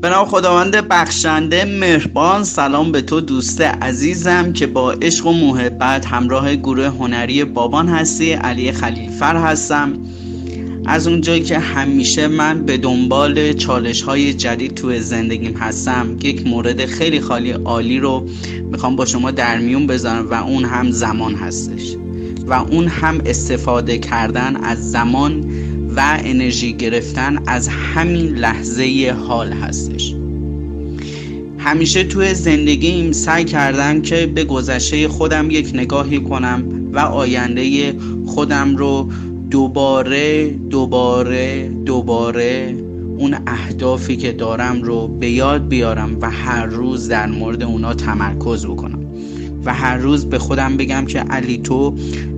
به نام خداوند بخشنده مهربان سلام به تو دوست عزیزم که با عشق و محبت همراه گروه هنری بابان هستی علی خلیفر هستم. از اونجایی که همیشه من به دنبال چالش های جدید تو زندگیم هستم. یک مورد خیلی خالی عالی رو می‌خوام با شما در میون بذارم و اون هم زمان هستش. و اون هم استفاده کردن از زمان و انرژی گرفتن از همین لحظه حال هستش. همیشه توی زندگیم سعی کردم که به گذشته خودم یک نگاهی کنم و آینده خودم رو دوباره دوباره دوباره اون اهدافی که دارم رو به یاد بیارم و هر روز در مورد اونا تمرکز بکنم. و هر روز به خودم بگم که علی تو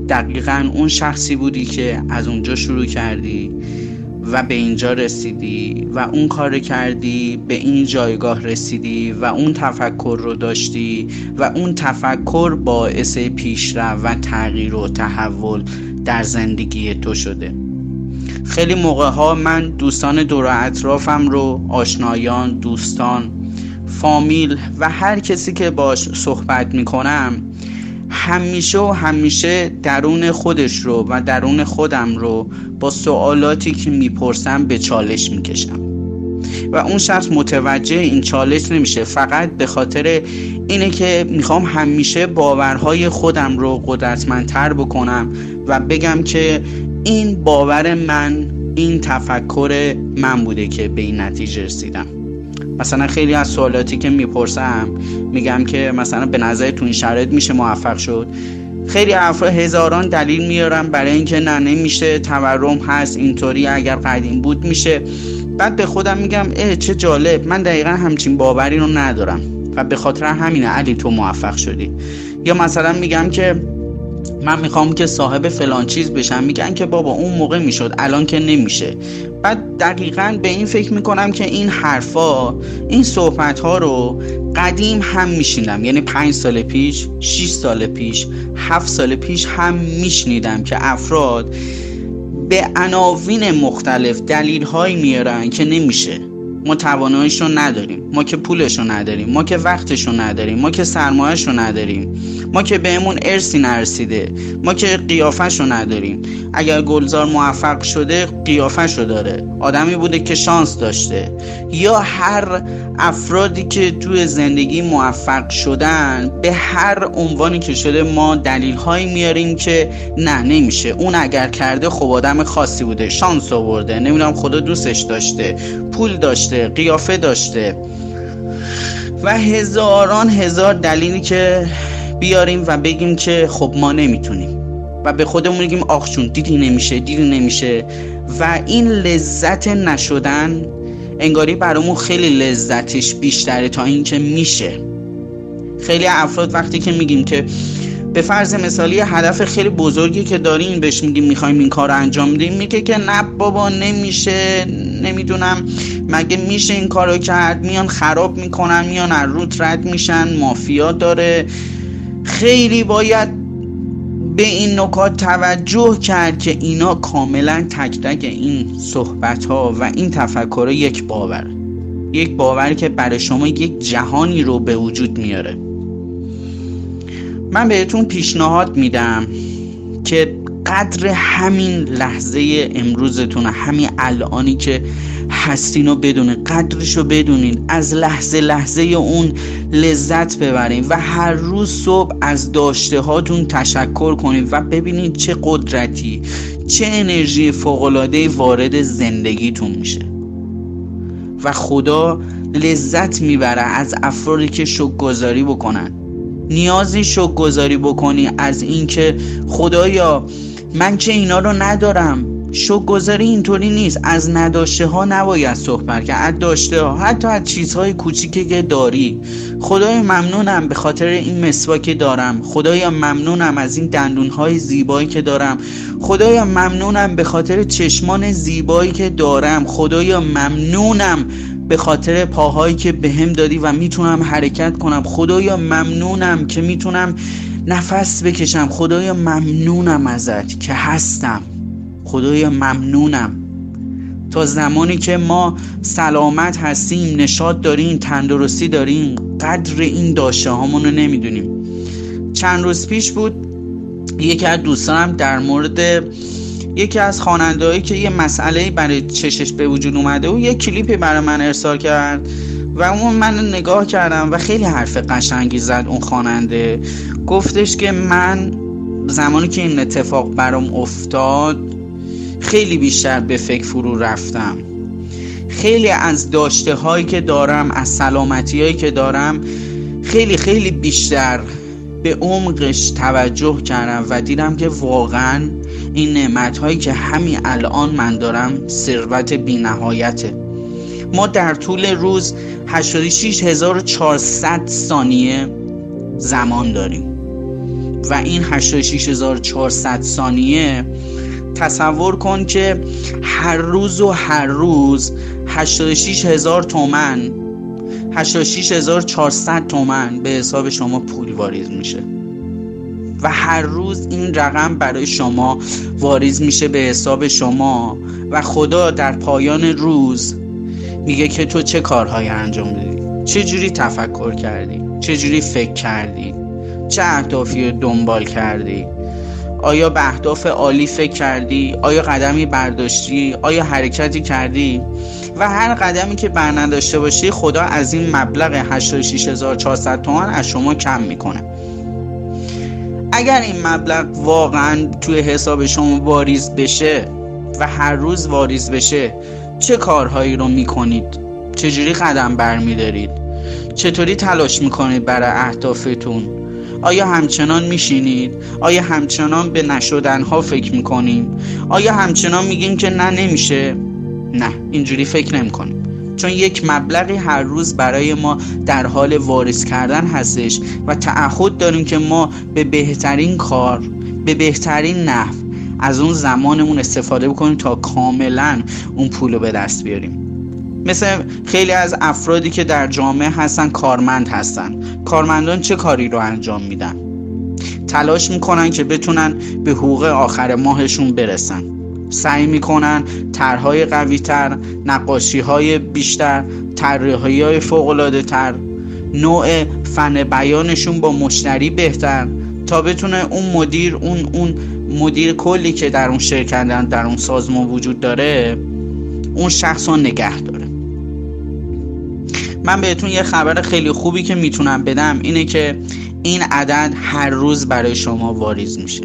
دقیقا اون شخصی بودی که از اونجا شروع کردی و به اینجا رسیدی و اون کار کردی به این جایگاه رسیدی و اون تفکر رو داشتی و اون تفکر باعث پیشرفت و تغییر و تحول در زندگی تو شده. خیلی موقع ها من دوستان دور اطرافم رو آشنایان دوستان فامیل و هر کسی که باش صحبت می‌کنم همیشه و همیشه درون خودش رو و درون خودم رو با سوالاتی که می‌پرسم به چالش می‌کشم. و اون شخص متوجه این چالش نمیشه فقط به خاطر اینه که می‌خوام همیشه باورهای خودم رو قدرتمندتر بکنم و بگم که این باور من این تفکر من بوده که به این نتیجه رسیدم. مثلا خیلی از سوالاتی که می‌پرسم میگم که مثلا به نظر تو این شرایط میشه موفق شد. خیلی افراد هزاران دلیل میارم برای اینکه نه نمیشه تورم هست اینطوری اگر قدیم بود میشه. بعد به خودم میگم اه چه جالب. من دقیقا همچین باوری رو ندارم. و به خاطر همینه علی تو موفق شدی. یا مثلا میگم که من می‌خوام که صاحب فلان چیز بشم. میگن که بابا اون موقع می‌شد الان که نمیشه. بعد دقیقا به این فکر می‌کنم که این حرفا این صحبت ها رو قدیم هم میشیندم یعنی پنج سال پیش 6 سال پیش هفت سال پیش هم میشنیدم که افراد به عناوین مختلف دلیل هایی میارن که نمیشه. ما تواناییش رو نداریم. ما که پولش رو نداریم. ما که وقتش رو نداریم. ما که سرمایهش رو نداریم. ما که بهمون ارسی نرسیده. ما که قیافش رو نداریم. اگر گلزار موفق شده قیافش رو داره. آدمی بوده که شانس داشته. یا هر افرادی که توی زندگی موفق شدن به هر عنوانی که شده ما دلیل هایی میاریم که نه نمیشه. اون اگر کرده خب آدم خاصی بوده شانس آورده نمی‌دونم خدا دوستش داشته پول داشته قیافه داشته. و هزاران هزار دلیلی که بیاریم و بگیم که خب ما نمی‌تونیم. و به خودمون بگیم آخ دیدی نمیشه دیدی نمیشه. و این لذت نشدن انگاری برامون خیلی لذتش بیشتره تا اینکه میشه. خیلی افراد وقتی که میگیم که به فرض مثالی هدف خیلی بزرگی که داریم بهش میگیم می‌خوایم این کار انجام بدیم میگه که نه بابا نمیشه نمی‌دونم. مگه میشه این کارو کرد؟ میان خراب می‌کنن میان از روت رد میشن مافیا داره. خیلی باید به این نکات توجه کرد که اینا کاملا تک تک این صحبت ها و این تفکر یک باور. یک باوری که برای شما یک جهانی رو به وجود میاره. من بهتون پیشنهاد میدم که قدر همین لحظه امروزتون همین الانی که هستین و بدونین قدرش رو بدونین از لحظه لحظه اون لذت ببرین و هر روز صبح از داشته هاتون تشکر کنین و ببینین چه قدرتی چه انرژی فوقلاده وارد زندگیتون میشه. و خدا لذت می‌بره از افرادی که شک گذاری بکنن. نیازی شک گذاری بکنی از اینکه خدایا من که اینا رو ندارم. گذاری اینطوری نیست. از نداشته ها نباید صحبت کرد. از داشته ها حتی از چیزهای کوچیکی که داری. خدای ممنونم به خاطر این مسواک دارم. خدایا ممنونم از این دندون های زیبایی که دارم. خدایا ممنونم به خاطر چشمان زیبایی که دارم. خدایا ممنونم به خاطر پاهایی که بهم به دادی و می‌تونم حرکت کنم. خدایا ممنونم که می‌تونم نفس بکشم. خدایا ممنونم ازت که هستم. خدایا ممنونم. تا زمانی که ما سلامت هستیم نشاط داریم تندرستی داریم قدر این داشته هامون رو نمی‌دونیم. چند روز پیش بود یکی از دوستانم در مورد یکی از خوانندهایی که یه مسئله برای چشش به وجود اومده و یه کلیپی برای من ارسال کرد و اون من نگاه کردم و خیلی حرف قشنگی زد اون خواننده. گفتش که من زمانی که این اتفاق برام افتاد خیلی بیشتر به فکر فرو رفتم. خیلی از داشته هایی که دارم از سلامتی هایی که دارم خیلی خیلی بیشتر به عمقش توجه کردم و دیدم که واقعا این نعمت هایی که همین الان من دارم ثروت بی نهایته ما در طول روز 86400 ثانیه زمان داریم. و این 86400 ثانیه تصور کن که هر روز و هر روز 86000 تومن 86400 تومن به حساب شما پول واریز میشه. و هر روز این رقم برای شما واریز میشه به حساب شما. و خدا در پایان روز میگه که تو چه کارهایی انجام دادی؟ چه جوری تفکر کردی؟ چه جوری فکر کردی؟ چه اهدافی دنبال کردی؟ آیا به اهداف عالی فکر کردی؟ آیا قدمی برداشتی؟ آیا حرکتی کردی؟ و هر قدمی که بر نداشته باشی خدا از این مبلغ 86400 تومان از شما کم می‌کنه. اگر این مبلغ واقعا توی حساب شما واریز بشه و هر روز واریز بشه چه کارهایی رو می‌کنید؟ چجوری قدم برمیدارید؟ چطوری تلاش می‌کنید برای اهدافتون؟ آیا همچنان میشینید؟ آیا همچنان به نشدن ها فکر می‌کنیم؟ آیا همچنان میگیم که نه نمیشه؟ نه اینجوری فکر نمی‌کنیم چون یک مبلغی هر روز برای ما در حال واریز کردن هستش و تعهد داریم که ما به بهترین کار به بهترین نحو از اون زمانمون استفاده بکنیم تا کاملا اون پول رو به دست بیاریم مثل خیلی از افرادی که در جامعه هستن کارمند هستن. کارمندان چه کاری رو انجام میدن؟ تلاش می‌کنن که بتونن به حقوق آخر ماهشون برسن. سعی می‌کنن طرحهای قوی تر نقاشی های بیشتر طراحی های فوق تر نوع فن بیانشون با مشتری بهتر تا بتونه اون مدیر اون اون مدیر کلی که در اون شرکت در اون سازمان وجود داره اون شخص رو نگه داره. من بهتون یه خبر خیلی خوبی که می‌تونم بدم اینه که این عدد هر روز برای شما واریز میشه.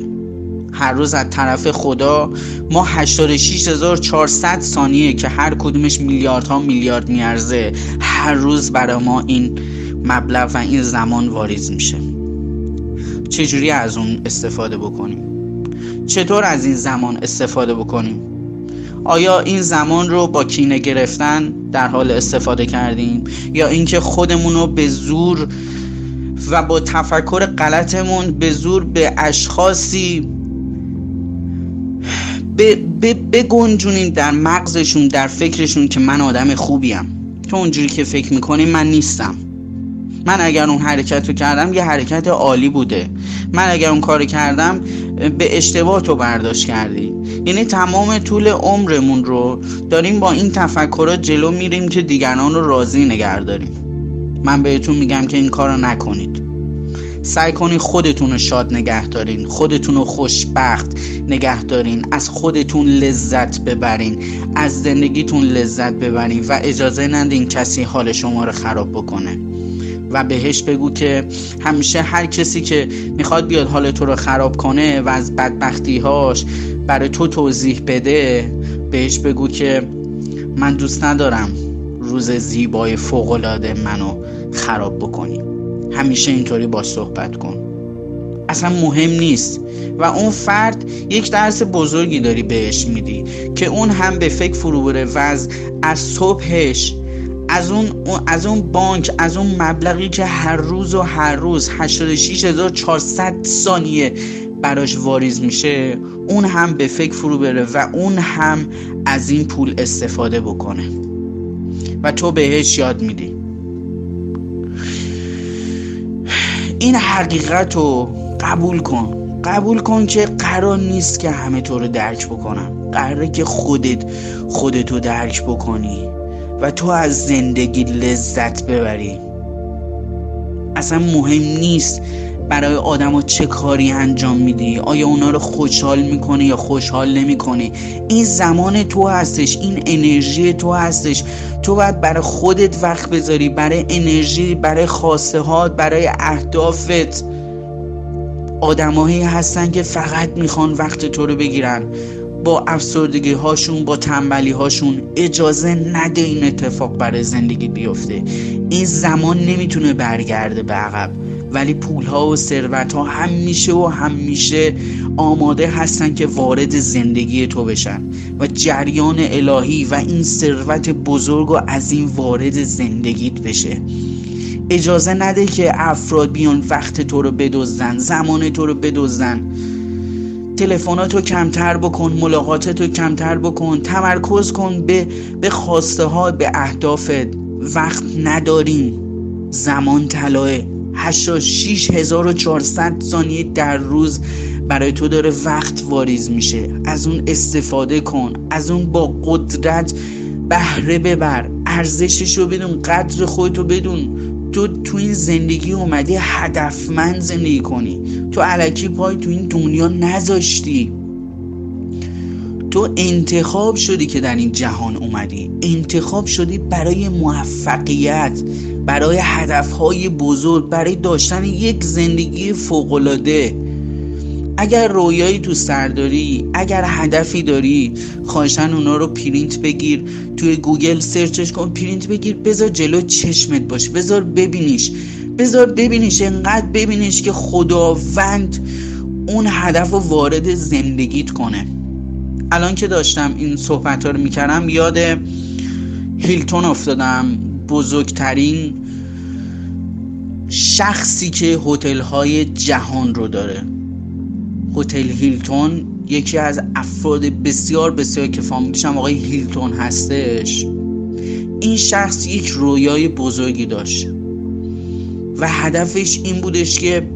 هر روز از طرف خدا ما 86400 ثانیه که هر کدومش میلیاردها میلیارد میارزه هر روز برای ما این مبلغ و این زمان واریز میشه. چجوری از اون استفاده بکنیم؟ چطور از این زمان استفاده بکنیم؟ آیا این زمان رو با کینه گرفتن در حال استفاده کردیم یا اینکه خودمون رو به زور و با تفکر غلطمون به زور به اشخاصی بگنجونیم در مغزشون در فکرشون که من آدم خوبیم. تو اونجوری که فکر می‌کنیم من نیستم. من اگر اون حرکت رو کردم یه حرکت عالی بوده. من اگر اون کار کردم به اشتباه تو برداشت کردی. یعنی تمام طول عمرمون رو داریم با این تفکرات جلو میریم که دیگران رو راضی نگه داریم. من بهتون میگم که این کار رو نکنید. سعی کنید خودتون رو شاد نگه دارین خودتون رو خوشبخت نگه دارین از خودتون لذت ببرین از زندگیتون لذت ببرین و اجازه ندین کسی حال شما رو خراب بکنه. و بهش بگو که همیشه هر کسی که می‌خواد بیاد حال تو رو خراب کنه و از بدبختیهاش برای تو توضیح بده بهش بگو که من دوست ندارم روز زیبای فوقالعاده منو خراب بکنی. همیشه اینطوری با صحبت کن. اصلا مهم نیست. و اون فرد یک درس بزرگی داری بهش میدی که اون هم به فکر فرو بره و از, از صبحش از اون از اون بانک از اون مبلغی که هر روز و هر روز 86400 ثانیه براش واریز میشه اون هم به فکر فرو بره و اون هم از این پول استفاده بکنه. و تو بهش یاد میدی. این حقیقت رو قبول کن. قبول کن که قرار نیست که همه تو رو درک بکنم. قراره که خودت خودتو درک بکنی و تو از زندگی لذت ببری. اصلا مهم نیست برای آدما چه کاری انجام میدی؟ آیا اونا رو خوشحال می‌کنه یا خوشحال نمی‌کنه این زمان تو هستش این انرژی تو هستش. تو باید برای خودت وقت بذاری برای انرژی برای خواسته ها برای اهدافت. آدمایی هستن که فقط می‌خوان وقت تو رو بگیرن. با افسردگی هاشون با تنبلی هاشون اجازه نده این اتفاق برای زندگی بیفته. این زمان نمی‌تونه برگرده به عقب. ولی پول ها و ثروت ها همیشه و همیشه آماده هستن که وارد زندگی تو بشن و جریان الهی و این ثروت بزرگ و از این وارد زندگیت بشه. اجازه نده که افراد بیان وقت تو رو بدزدن زمان تو رو بدزدن. تلفناتو کمتر بکن ملاقاتتو کمتر بکن تمرکز کن به به خواسته ها به اهدافت وقت نداریم. زمان طلاه 86400 ثانیه در روز برای تو داره وقت واریز میشه. از اون استفاده کن. از اون با قدرت بهره ببر. ارزشش رو بدون قدر خودتو بدون. تو تو این زندگی اومدی هدفمند زندگی کنی. تو الکی پای تو این دنیا نذاشتی. تو انتخاب شدی که در این جهان اومدی. انتخاب شدی برای موفقیت. برای هدفهای بزرگ برای داشتن یک زندگی فوقالعاده. اگر رویایی تو سر داری اگر هدفی داری خواهشاً اونا رو پرینت بگیر. توی گوگل search ش کن پرینت بگیر. بذار جلو چشمت باش بذار ببینیش. بذار ببینیش. انقدر ببینیش که خداوند اون هدف رو وارد زندگیت کنه. الان که داشتم این صحبت رو می‌کردم یاد هیلتون افتادم. بزرگترین شخصی که هتل های جهان رو داره. هتل هیلتون یکی از افراد بسیار بسیار که فامیلیش هم آقای هیلتون هستش. این شخص یک رویای بزرگی داشت و هدفش این بودش که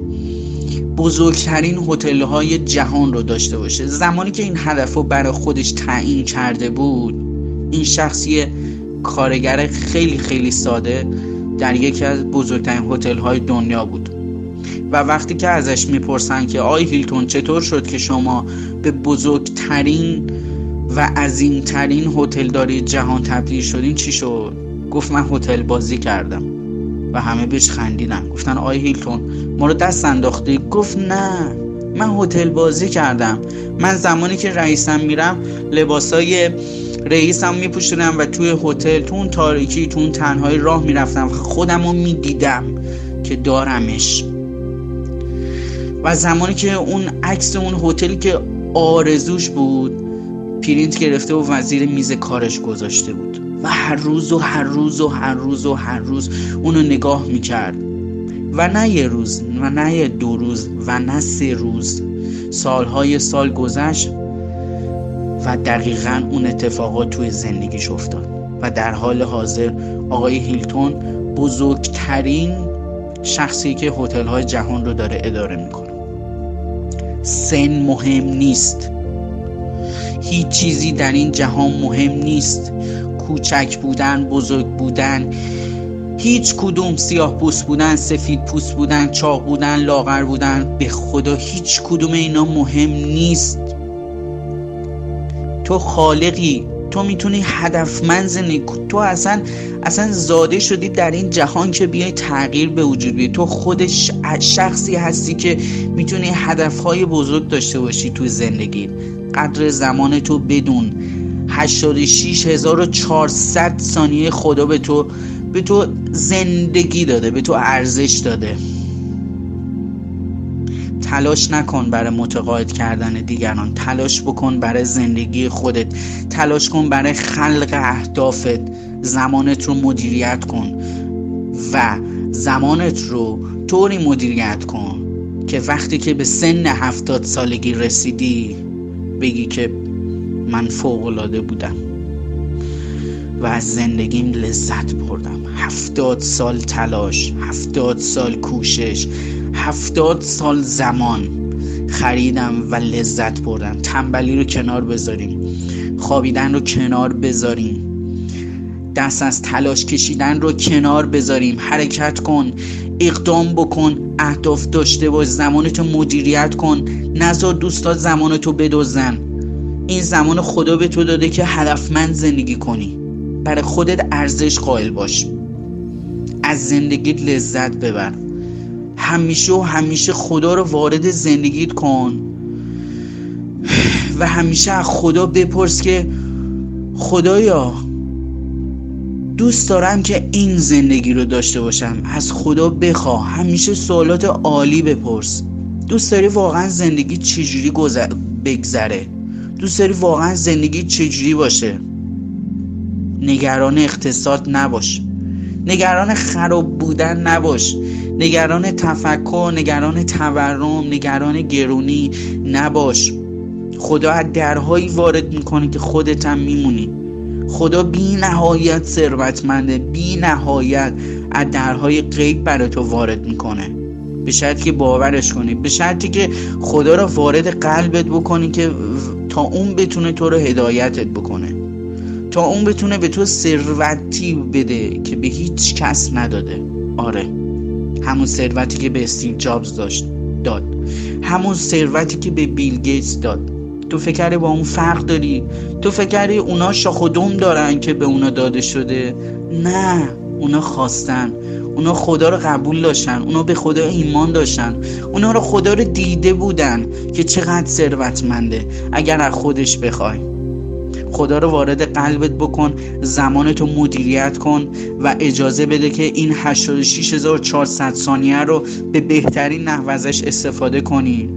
بزرگترین هتل های جهان رو داشته باشه. زمانی که این هدف رو برای خودش تعیین کرده بود این شخصی کارگر خیلی خیلی ساده در یکی از بزرگترین هتل های دنیا بود. و وقتی که ازش می‌پرسن که آی هیلتون چطور شد که شما به بزرگترین و عظیمترین هتل داری جهان تبدیل شدین چی شد؟ گفت من هتل بازی کردم و همه بهش خندیدن. گفتن آی هیلتون ما رو دست انداختی؟ گفت نه من هتل بازی کردم. من زمانی که رئیسم میرم لباسای رئیسم میپوشیدم و توی هتل تو اون تاریکی تو اون تنهای راه می‌رفتم. خودم رو می‌دیدم که دارمش. و زمانی که اون عکس اون هتلی که آرزوش بود پرینت گرفته و وزیر میز کارش گذاشته بود. و هر روز و هر روز و هر روز و هر روز اونو نگاه می‌کرد. و نه یه روز و نه یه دو روز و نه سه روز. سالهای سال گذشت. و دقیقا اون اتفاقات توی زندگیش افتاد. و در حال حاضر آقای هیلتون بزرگترین شخصی که هتل های جهان رو داره اداره می‌کنه. سن مهم نیست. هیچ چیزی در این جهان مهم نیست. کوچک بودن بزرگ بودن هیچ کدوم سیاه پوست بودن سفید پوست بودن چاق بودن لاغر بودن به خدا هیچ کدوم اینا مهم نیست. تو خالقی تو می‌تونی هدفمند زندگی تو اصلا اصلا زاده شدی در این جهان که بیای تغییر به وجود بیای تو خودش شخصی هستی که می‌تونی هدفهای بزرگ داشته باشی تو زندگی. قدر زمان تو بدون. 86400 ثانیه خدا به تو به تو زندگی داده به تو ارزش داده. تلاش نکن برای متقاعد کردن دیگران. تلاش بکن برای زندگی خودت. تلاش کن برای خلق اهدافت. زمانت رو مدیریت کن و زمانت رو طوری مدیریت کن که وقتی که به سن هفتاد سالگی رسیدی بگی که من فوق بودم و از زندگیم لذت بردم. هفتاد سال تلاش هفتاد سال کوشش هفتاد سال زمان خریدم و لذت بردم. تنبلی رو کنار بذاریم. خوابیدن رو کنار بذاریم. دست از تلاش کشیدن رو کنار بذاریم. حرکت کن اقدام بکن اهداف داشته باش زمانتو مدیریت کن. نزار دوستات زمانتو بدوزن این زمان خدا به تو داده که هدفمند زندگی کنی. برای خودت ارزش قائل باش. از زندگیت لذت ببر. همیشه و همیشه خدا رو وارد زندگیت کن. و همیشه از خدا بپرس که خدایا دوست دارم که این زندگی رو داشته باشم. از خدا بخواه همیشه سوالات عالی بپرس. دوست داری واقعا زندگی چجوری بگذره؟ دوست داری واقعا زندگی چجوری باشه؟ نگران اقتصاد نباش. نگران خراب بودن نباش. نگران تفکر نگران تورم نگران گرونی نباش. خدا از درهایی وارد می‌کنه که خودت هم میمونی. خدا بی نهایت ثروتمنده بی نهایت از درهای غیب برای تو وارد می‌کنه. به شرطی که باورش کنی. به شرطی که خدا را وارد قلبت بکنی که تا اون بتونه تو رو هدایتت بکنه. تا اون بتونه به تو ثروتی بده که به هیچ کس نداده. آره. همون ثروتی که به استیو جابز داشت داد. همون ثروتی که به بیل گیتس داد. تو فکر با اون فرق داری؟ تو فکر اونا شاخ و دوم دارن که به اونا داده شده؟ نه اونا خواستن. اونا خدا رو قبول داشتن. اونا به خدا ایمان داشتن. اونا رو خدا رو دیده بودن که چقدر ثروتمنده. اگر از خودش بخوای. خدا رو وارد قلبت بکن زمانتو مدیریت کن و اجازه بده که این 86400 ثانیه رو به بهترین نحو ازش استفاده کنی.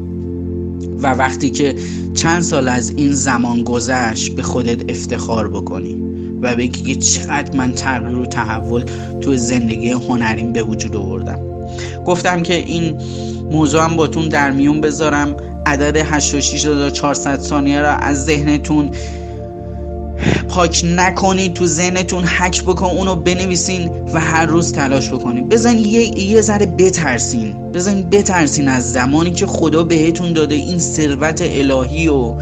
و وقتی که چند سال از این زمان گذشت به خودت افتخار بکنی و بگی که چقدر من تغییر و تحول تو زندگی هنریم به وجود آوردم. گفتم که این موضوع هم باتون در میون بذارم. عدد 86400 ثانیه را از ذهنتون پاک نکنید تو ذهنتون حک بکن اونو بنویسین و هر روز تلاش بکنید بزن یه, یه ذره بترسین. بزن بترسین از زمانی که خدا بهتون داده این ثروت الهی و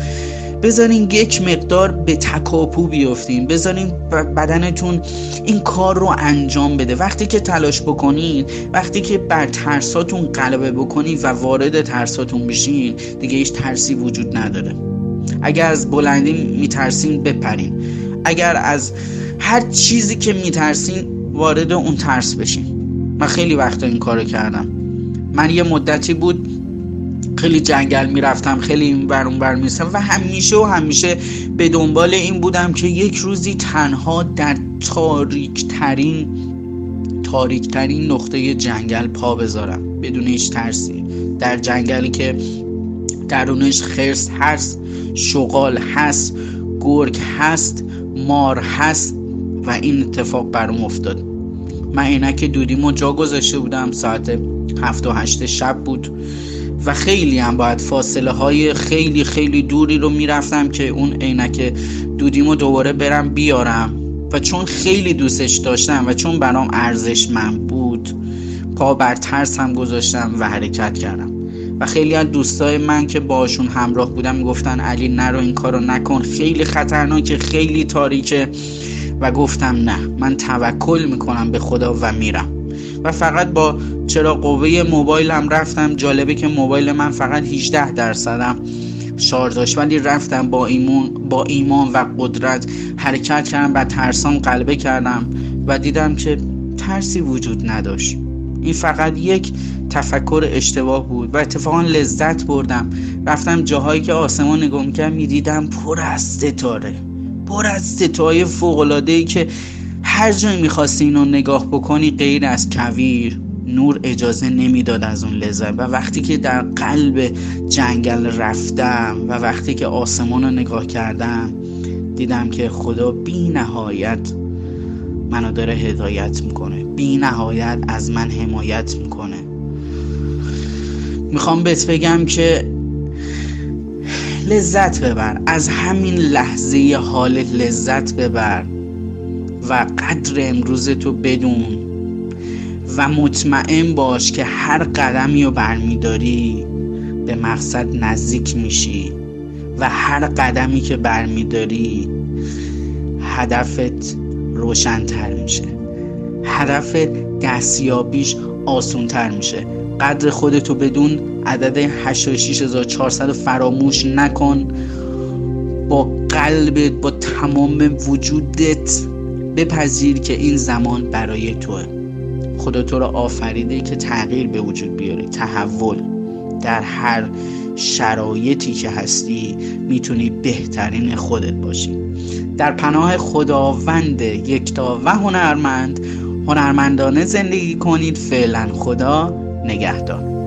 بذارین یک مقدار به تکاپو بیفتین. بذارین بدنتون این کار رو انجام بده. وقتی که تلاش بکنین وقتی که بر ترساتون غلبه بکنین و وارد ترساتون بشین دیگه هیچ ترسی وجود نداره. اگر از بلندی میترسین بپرین اگر از هر چیزی که میترسین وارد اون ترس بشین من خیلی وقتا این کارو کردم. من یه مدتی بود خیلی جنگل می‌رفتم خیلی این بر اون بر و همیشه و همیشه به دنبال این بودم که یک روزی تنها در تاریک ترین تاریک ترین نقطه جنگل پا بذارم. بدون هیچ ترسی. در جنگلی که درونش خرس هست شغال هست گرگ هست مار هست و این اتفاق برام افتاد. من عینک دودیمو جا گذاشته بودم. ساعت هفت و هشت شب بود و خیلی هم باید فاصله های خیلی خیلی دوری رو می‌رفتم که اون عینک دودیمو دوباره برم بیارم. و چون خیلی دوستش داشتم و چون برام ارزشمند بود پا بر ترس هم گذاشتم و حرکت کردم. و خیلی از دوستای من که باشون همراه بودم می‌گفتن علی نرو این کارو نکن. خیلی خطرناکه خیلی تاریکه. و گفتم نه من توکل می‌کنم به خدا و میرم. و فقط با چرا قوه موبایلم رفتم. جالبه که موبایل من فقط 18 درصدم شارژ داشت. ولی رفتم با ایمان با ایمان و قدرت حرکت کردم و ترسان قلبه کردم و دیدم که ترسی وجود نداشت. این فقط یک تفکر اشتباه بود و اتفاقا لذت بردم. رفتم جاهایی که آسمان نگاه می‌کردم می‌دیدم پر از ستاره. پر از ستاره فوقلاده ای که هر جایی می‌خواستی اینو نگاه بکنی غیر از کویر نور اجازه نمی‌داد از اون لذت. و وقتی که در قلب جنگل رفتم و وقتی که آسمان رو نگاه کردم دیدم که خدا بی نهایت منو داره هدایت می‌کنه. بی نهایت از من حمایت می‌کنه. می‌خوام بهت بگم که لذت ببر. از همین لحظه حالت لذت ببر و قدر امروز تو بدون و مطمئن باش که هر قدمی رو برمیداری به مقصد نزدیک میشی و هر قدمی که برمیداری هدفت روشنتر میشه. هدف دستیابیش آسونتر میشه. قدر خودتو بدون عدد 86400 فراموش نکن. با قلبت با تمام وجودت بپذیر که این زمان برای توه. خدا تو رو آفریده که تغییر به وجود بیاری تحول در هر شرایطی که هستی می‌تونی بهترین خودت باشی. در پناه خداوند یکتا و هنرمند هنرمندانه زندگی کنید. فعلا خدا نگهدار.